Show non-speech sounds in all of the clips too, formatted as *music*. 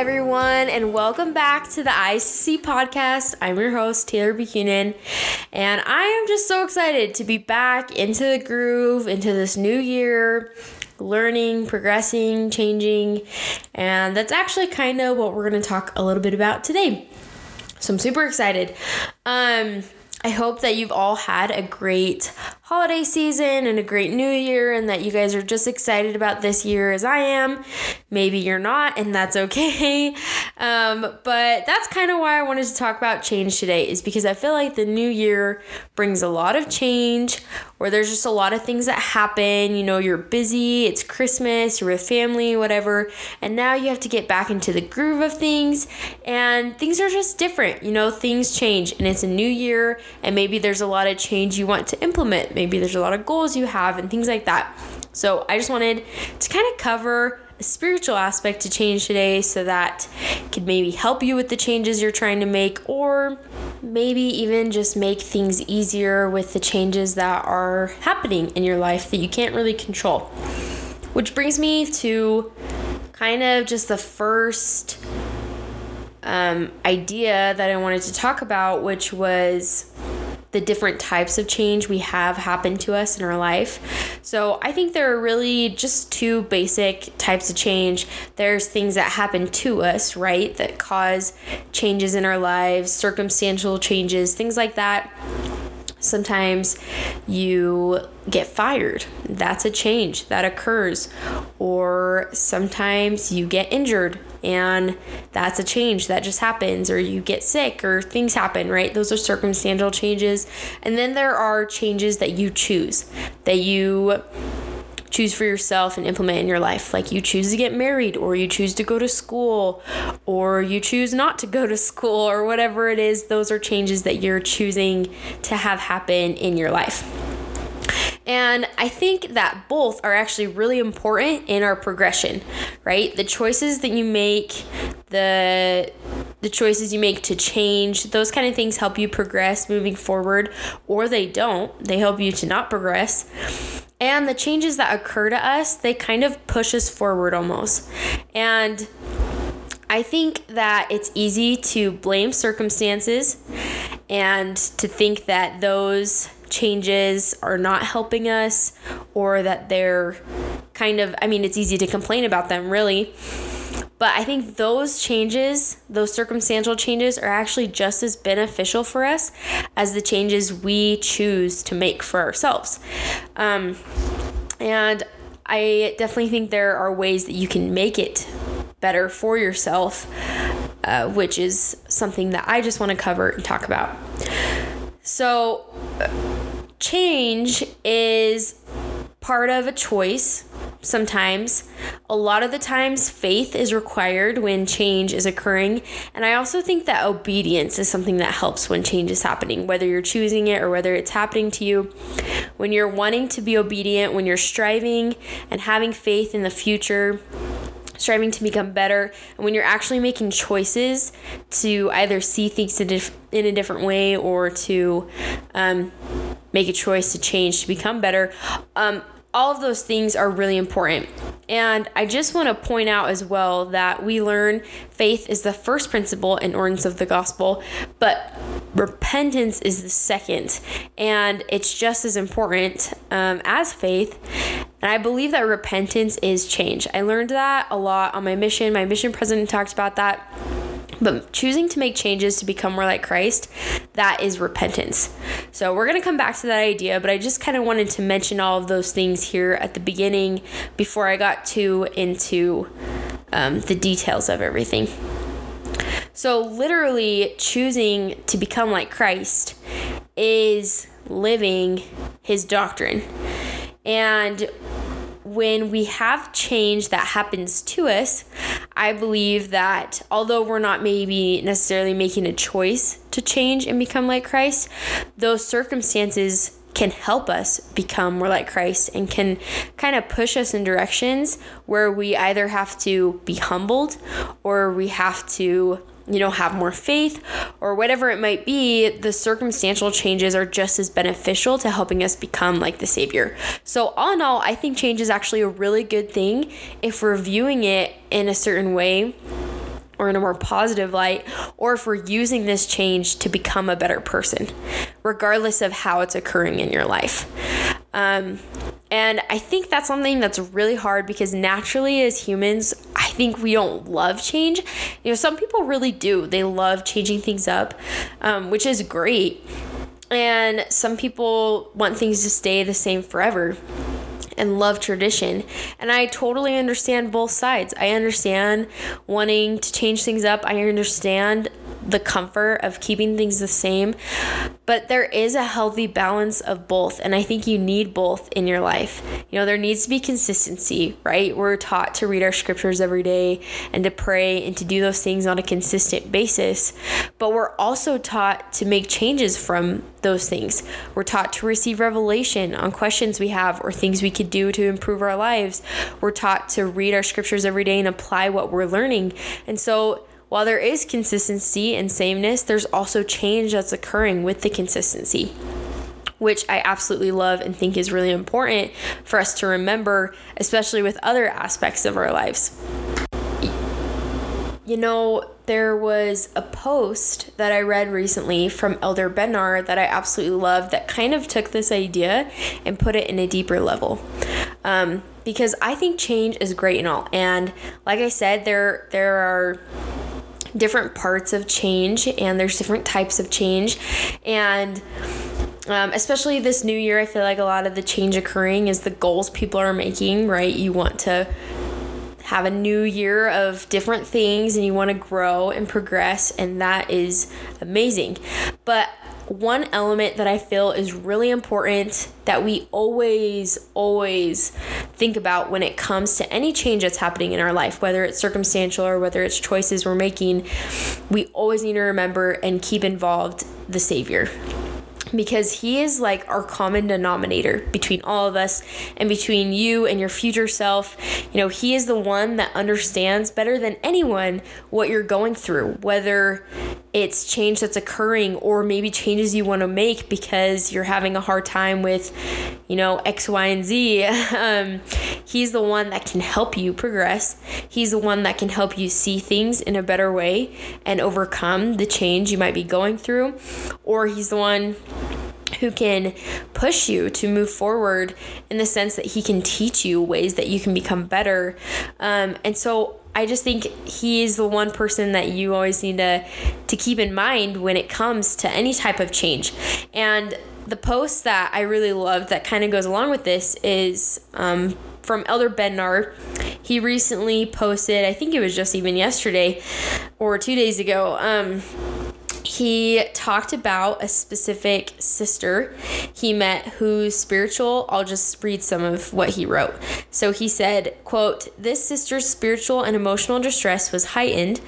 everyone, and welcome back to the ICC podcast. I'm your host, Taylor Buchanan, and I am just so excited to be back into the groove, into this new year, learning, progressing, changing, and that's actually kind of what we're going to talk a little bit about today. So I'm super excited. Um, I hope that you've all had a great holiday season and a great new year, and that you guys are just excited about this year as I am. Maybe you're not, and that's okay. *laughs* Um, but that's kind of why I wanted to talk about change today, is because I feel like the new year brings a lot of change, where there's just a lot of things that happen. You know, you're busy, it's Christmas, you're with family, whatever, and now you have to get back into the groove of things, and things are just different. You know, things change, and it's a new year, and maybe there's a lot of change you want to implement. Maybe there's a lot of goals you have, and things like that. So, I just wanted to kind of cover a spiritual aspect to change today so that could maybe help you with the changes you're trying to make or maybe even just make things easier with the changes that are happening in your life that you can't really control. Which brings me to kind of just the first um, idea that I wanted to talk about, which was the different types of change we have happen to us in our life. So I think there are really just two basic types of change. There's things that happen to us, right, that cause changes in our lives, circumstantial changes, things like that. Sometimes you get fired. That's a change that occurs. Or sometimes you get injured and that's a change that just happens. Or you get sick or things happen, right? Those are circumstantial changes. And then there are changes that you choose, that you choose for yourself and implement in your life. Like you choose to get married, or you choose to go to school, or you choose not to go to school, or whatever it is, those are changes that you're choosing to have happen in your life. And I think that both are actually really important in our progression, right? The choices that you make, the the choices you make to change, those kind of things help you progress moving forward, or they don't. They help you to not progress. And the changes that occur to us, they kind of push us forward almost. And I think that it's easy to blame circumstances and to think that those changes are not helping us or that they're kind of, I mean, it's easy to complain about them, really. But I think those changes, those circumstantial changes, are actually just as beneficial for us as the changes we choose to make for ourselves. Um, and I definitely think there are ways that you can make it better for yourself, uh, which is something that I just want to cover and talk about. So, change is part of a choice sometimes. A lot of the times, faith is required when change is occurring. And I also think that obedience is something that helps when change is happening, whether you're choosing it or whether it's happening to you. When you're wanting to be obedient, when you're striving and having faith in the future, striving to become better, and when you're actually making choices to either see things in, a different way or to um, make a choice to change to become better, um, all of those things are really important. And I just want to point out as well that we learn faith is the first principle in ordinance of the gospel, but repentance is the second. And it's just as important um, as faith. And I believe that repentance is change. I learned that a lot on my mission. My mission president talked about that but choosing to make changes to become more like Christ, that is repentance. So we're going to come back to that idea, but I just kind of wanted to mention all of those things here at the beginning before I got too into um, the details of everything. So, literally, choosing to become like Christ is living his doctrine. And when we have change that happens to us, I believe that although we're not maybe necessarily making a choice to change and become like Christ, those circumstances can help us become more like Christ and can kind of push us in directions where we either have to be humbled or we have to you know, have more faith or whatever it might be, the circumstantial changes are just as beneficial to helping us become like the Savior. So, all in all, I think change is actually a really good thing if we're viewing it in a certain way or in a more positive light, or if we're using this change to become a better person, regardless of how it's occurring in your life. Um, and I think that's something that's really hard because naturally, as humans, I think we don't love change. You know, some people really do. They love changing things up, um, which is great. And some people want things to stay the same forever and love tradition. And I totally understand both sides. I understand wanting to change things up. I understand the comfort of keeping things the same. But there is a healthy balance of both. And I think you need both in your life. You know, there needs to be consistency, right? We're taught to read our scriptures every day and to pray and to do those things on a consistent basis. But we're also taught to make changes from those things. We're taught to receive revelation on questions we have or things we could do to improve our lives. We're taught to read our scriptures every day and apply what we're learning. And so, while there is consistency and sameness, there's also change that's occurring with the consistency. Which I absolutely love and think is really important for us to remember, especially with other aspects of our lives. You know, there was a post that I read recently from Elder Bednar that I absolutely love that kind of took this idea and put it in a deeper level. Um, because I think change is great and all. And like I said, there there are different parts of change and there's different types of change. And um, especially this new year, I feel like a lot of the change occurring is the goals people are making, right? You want to have a new year of different things and you want to grow and progress, and that is amazing. But one element that I feel is really important that we always, always think about when it comes to any change that's happening in our life, whether it's circumstantial or whether it's choices we're making, we always need to remember and keep involved the Savior because he is like our common denominator between all of us and between you and your future self. You know, he is the one that understands better than anyone what you're going through, whether it's change that's occurring or maybe changes you want to make because you're having a hard time with, you know, X, Y, and Z. *laughs* um, he's the one that can help you progress. He's the one that can help you see things in a better way and overcome the change you might be going through. Or he's the one who can push you to move forward in the sense that he can teach you ways that you can become better. Um, and so I just think he is the one person that you always need to to keep in mind when it comes to any type of change. And the post that I really loved that kind of goes along with this is um, from Elder Bednar. He recently posted, I think it was just even yesterday or two days ago. Um, he talked about a specific sister he met who's spiritual. I'll just read some of what he wrote. So he said quote this sister's spiritual and emotional distress was heightened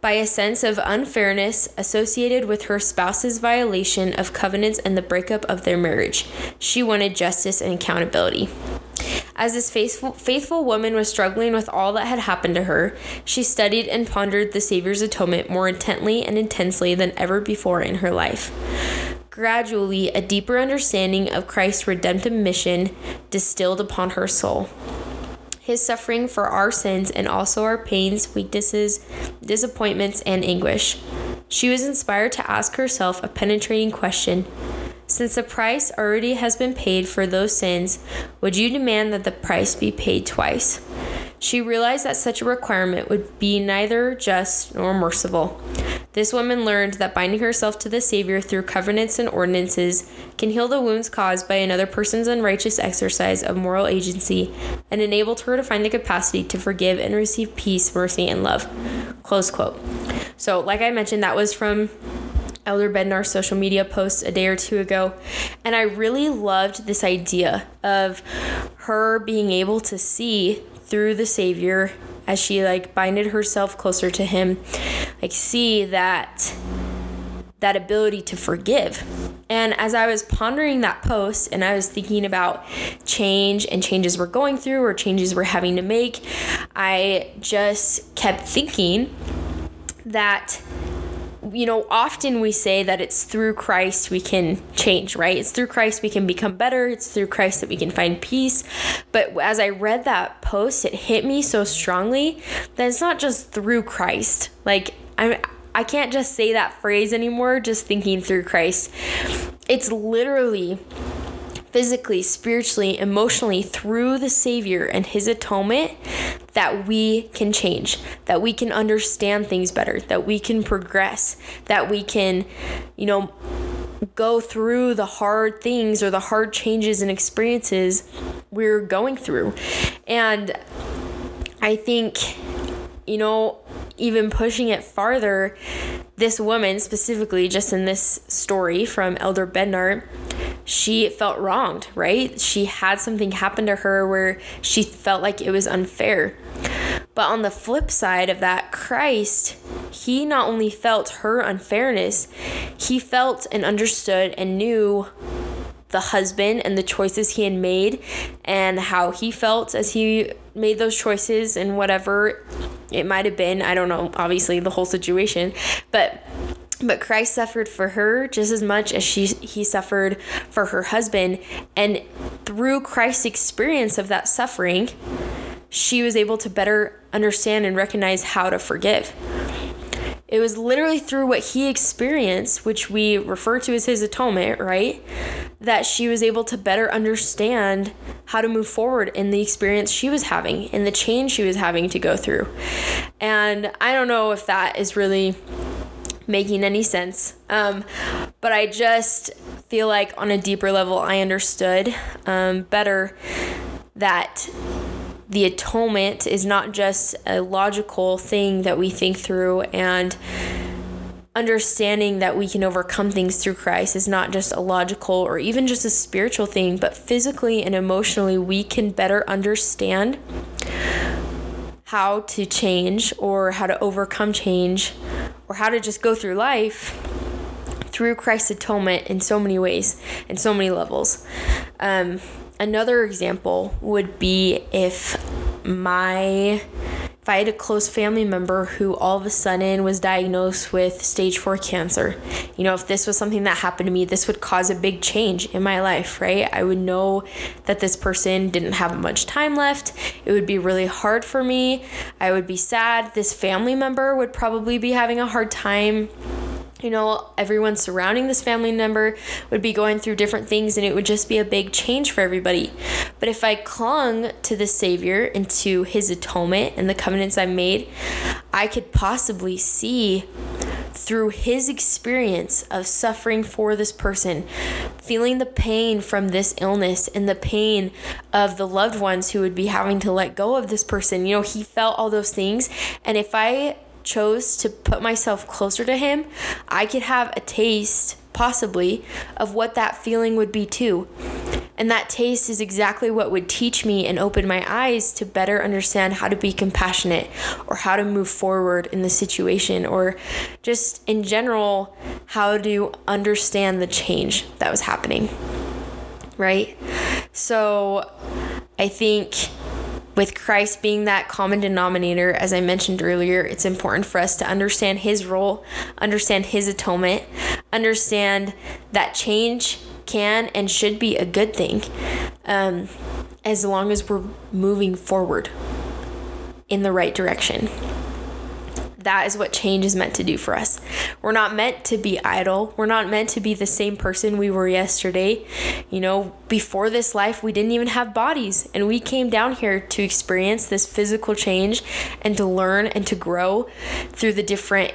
by a sense of unfairness associated with her spouse's violation of covenants and the breakup of their marriage. She wanted justice and accountability as this faithful, faithful woman was struggling with all that had happened to her, she studied and pondered the Savior's atonement more intently and intensely than ever before in her life. Gradually, a deeper understanding of Christ's redemptive mission distilled upon her soul. His suffering for our sins and also our pains, weaknesses, disappointments, and anguish. She was inspired to ask herself a penetrating question since the price already has been paid for those sins, would you demand that the price be paid twice? She realized that such a requirement would be neither just nor merciful. This woman learned that binding herself to the Savior through covenants and ordinances can heal the wounds caused by another person's unrighteous exercise of moral agency and enabled her to find the capacity to forgive and receive peace, mercy, and love. Close quote. So, like I mentioned, that was from Elder Bednar's social media post a day or two ago. And I really loved this idea of her being able to see through the Savior as she like binded herself closer to him, like see that that ability to forgive. And as I was pondering that post and I was thinking about change and changes we're going through or changes we're having to make, I just kept thinking that you know, often we say that it's through Christ we can change, right? It's through Christ we can become better. It's through Christ that we can find peace. But as I read that post, it hit me so strongly that it's not just through Christ. Like, I'm. I can't just say that phrase anymore just thinking through Christ. It's literally physically, spiritually, emotionally through the Savior and His atonement that we can change, that we can understand things better, that we can progress, that we can, you know, go through the hard things or the hard changes and experiences we're going through. And I think, you know, even pushing it farther, this woman specifically, just in this story from Elder Bednar, she felt wronged, right? She had something happen to her where she felt like it was unfair. But on the flip side of that, Christ, he not only felt her unfairness, he felt and understood and knew the husband and the choices he had made and how he felt as he made those choices and whatever it might have been. I don't know, obviously, the whole situation. But but Christ suffered for her just as much as she he suffered for her husband and through Christ's experience of that suffering she was able to better understand and recognize how to forgive. It was literally through what he experienced, which we refer to as his atonement, right? That she was able to better understand how to move forward in the experience she was having and the change she was having to go through. And I don't know if that is really making any sense. Um, but I just feel like on a deeper level, I understood um, better that the atonement is not just a logical thing that we think through and understanding that we can overcome things through Christ is not just a logical or even just a spiritual thing, but physically and emotionally, we can better understand how to change or how to overcome change or how to just go through life through Christ's atonement in so many ways and so many levels. Um, another example would be if my if I had a close family member who all of a sudden was diagnosed with stage four cancer, you know, if this was something that happened to me, this would cause a big change in my life, right? I would know that this person didn't have much time left. It would be really hard for me. I would be sad. This family member would probably be having a hard time you know, everyone surrounding this family member would be going through different things and it would just be a big change for everybody. But if I clung to the Savior and to his atonement and the covenants I made, I could possibly see through his experience of suffering for this person, feeling the pain from this illness and the pain of the loved ones who would be having to let go of this person. You know, he felt all those things. And if I chose to put myself closer to him, I could have a taste, possibly, of what that feeling would be too. And that taste is exactly what would teach me and open my eyes to better understand how to be compassionate or how to move forward in the situation or just in general, how to understand the change that was happening. Right? So I think with Christ being that common denominator, as I mentioned earlier, it's important for us to understand his role, understand his atonement, understand that change can and should be a good thing um, as long as we're moving forward in the right direction that is what change is meant to do for us. We're not meant to be idle. We're not meant to be the same person we were yesterday. You know, before this life, we didn't even have bodies, and we came down here to experience this physical change and to learn and to grow through the different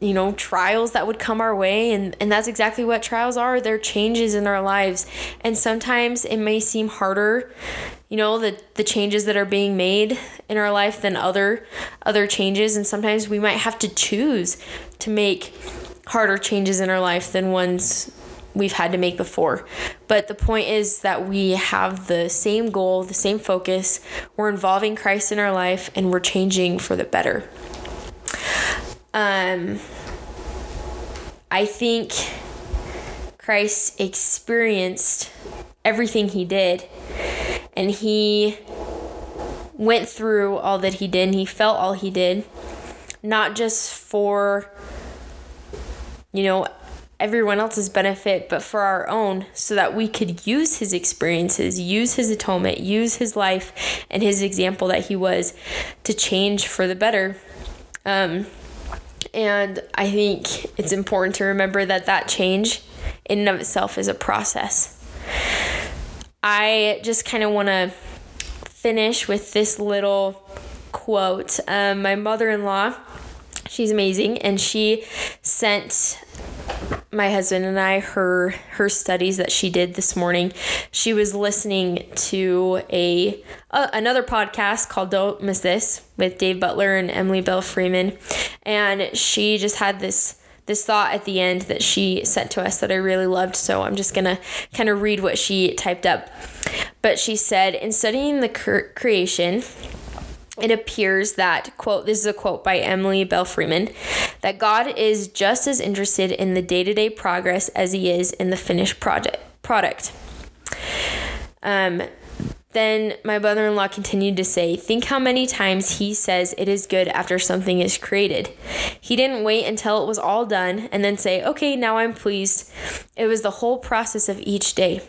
you know trials that would come our way and and that's exactly what trials are they're changes in our lives and sometimes it may seem harder you know the the changes that are being made in our life than other other changes and sometimes we might have to choose to make harder changes in our life than ones we've had to make before. But the point is that we have the same goal, the same focus. We're involving Christ in our life and we're changing for the better. Um, I think Christ experienced everything he did, and he went through all that he did, and he felt all he did, not just for you know, everyone else's benefit, but for our own, so that we could use his experiences, use his atonement, use his life and his example that he was to change for the better. Um, and I think it's important to remember that that change in and of itself is a process. I just kind of want to finish with this little quote. Um, my mother in law, she's amazing, and she sent my husband and I her her studies that she did this morning. She was listening to a uh, another podcast called Don't Miss This with Dave Butler and Emily Belle Freeman, and she just had this this thought at the end that she sent to us that I really loved. So I'm just gonna kind of read what she typed up. But she said, in studying the cre- creation it appears that quote this is a quote by emily Belle freeman that god is just as interested in the day-to-day progress as he is in the finished project product um, then my brother in law continued to say, Think how many times he says it is good after something is created. He didn't wait until it was all done and then say, Okay, now I'm pleased. It was the whole process of each day.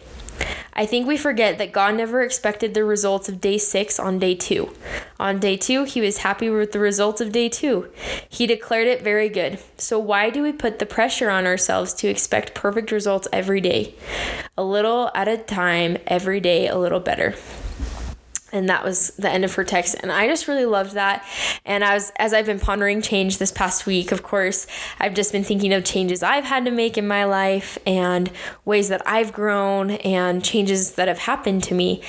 I think we forget that God never expected the results of day six on day two. On day two, he was happy with the results of day two. He declared it very good. So, why do we put the pressure on ourselves to expect perfect results every day? A little at a time, every day a little better and that was the end of her text. And i just really loved that. And i was as i've been pondering change this past week of course i've just been thinking of changes i've had to make in my life and ways that i've grown and changes that have happened to me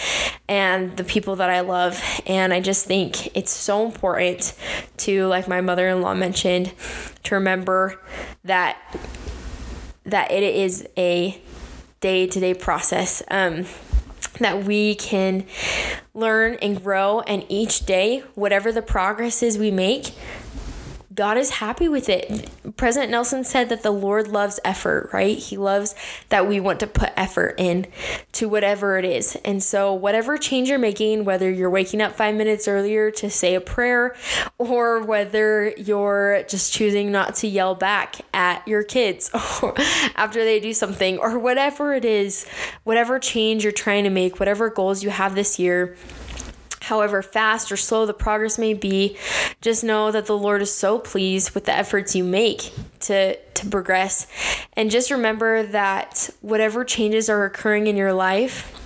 and the people that i love. And i just think it's so important to like my mother-in-law mentioned to remember that that it is a day-to-day process um, that we can learn and grow, and each day, whatever the progress is we make, God is happy with it. President Nelson said that the Lord loves effort, right? He loves that we want to put effort in to whatever it is. And so, whatever change you're making, whether you're waking up five minutes earlier to say a prayer, or whether you're just choosing not to yell back at your kids *laughs* after they do something, or whatever it is, whatever change you're trying to make, whatever goals you have this year however fast or slow the progress may be, just know that the Lord is so pleased with the efforts you make to, to progress. And just remember that whatever changes are occurring in your life,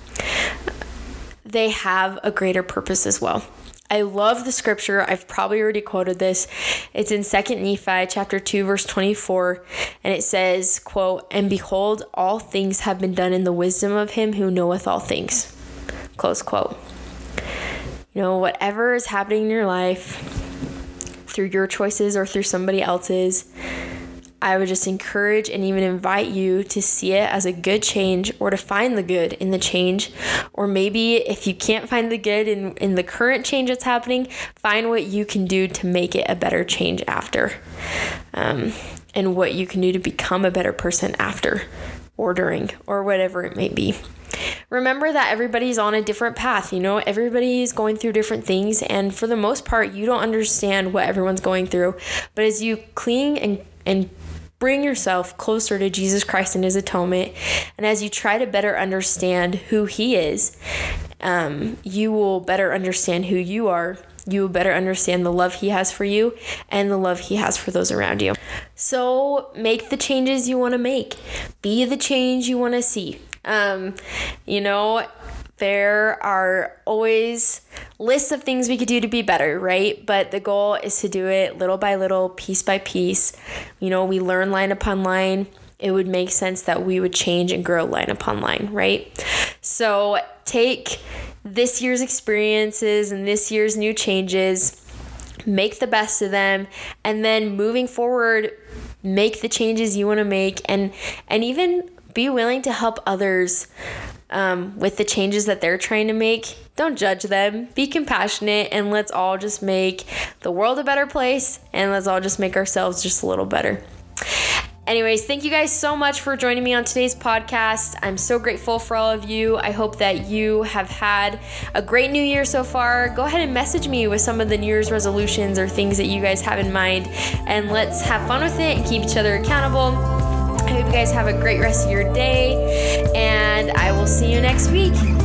they have a greater purpose as well. I love the scripture. I've probably already quoted this. It's in 2nd Nephi chapter 2 verse 24 and it says, quote, "And behold, all things have been done in the wisdom of him who knoweth all things." Close quote you know, whatever is happening in your life through your choices or through somebody else's, I would just encourage and even invite you to see it as a good change or to find the good in the change. Or maybe if you can't find the good in, in the current change that's happening, find what you can do to make it a better change after. Um, and what you can do to become a better person after or during or whatever it may be remember that everybody's on a different path. You know, everybody's going through different things, and for the most part, you don't understand what everyone's going through. But as you cling and and bring yourself closer to Jesus Christ and His atonement, and as you try to better understand who He is, um, you will better understand who you are. You will better understand the love He has for you and the love He has for those around you. So make the changes you want to make, be the change you want to see. Um, you know, there are always lists of things we could do to be better, right? But the goal is to do it little by little, piece by piece. You know, we learn line upon line. It would make sense that we would change and grow line upon line, right? So take this year's experiences and this year's new changes, make the best of them, and then moving forward, make the changes you want to make and and even be willing to help others um, with the changes that they're trying to make. Don't judge them. Be compassionate, and let's all just make the world a better place, and let's all just make ourselves just a little better. Anyways, thank you guys so much for joining me on today's podcast. I'm so grateful for all of you. I hope that you have had a great new year so far. Go ahead and message me with some of the New Year's resolutions or things that you guys have in mind, and let's have fun with it and keep each other accountable. I hope you guys have a great rest of your day, and I will see you next week.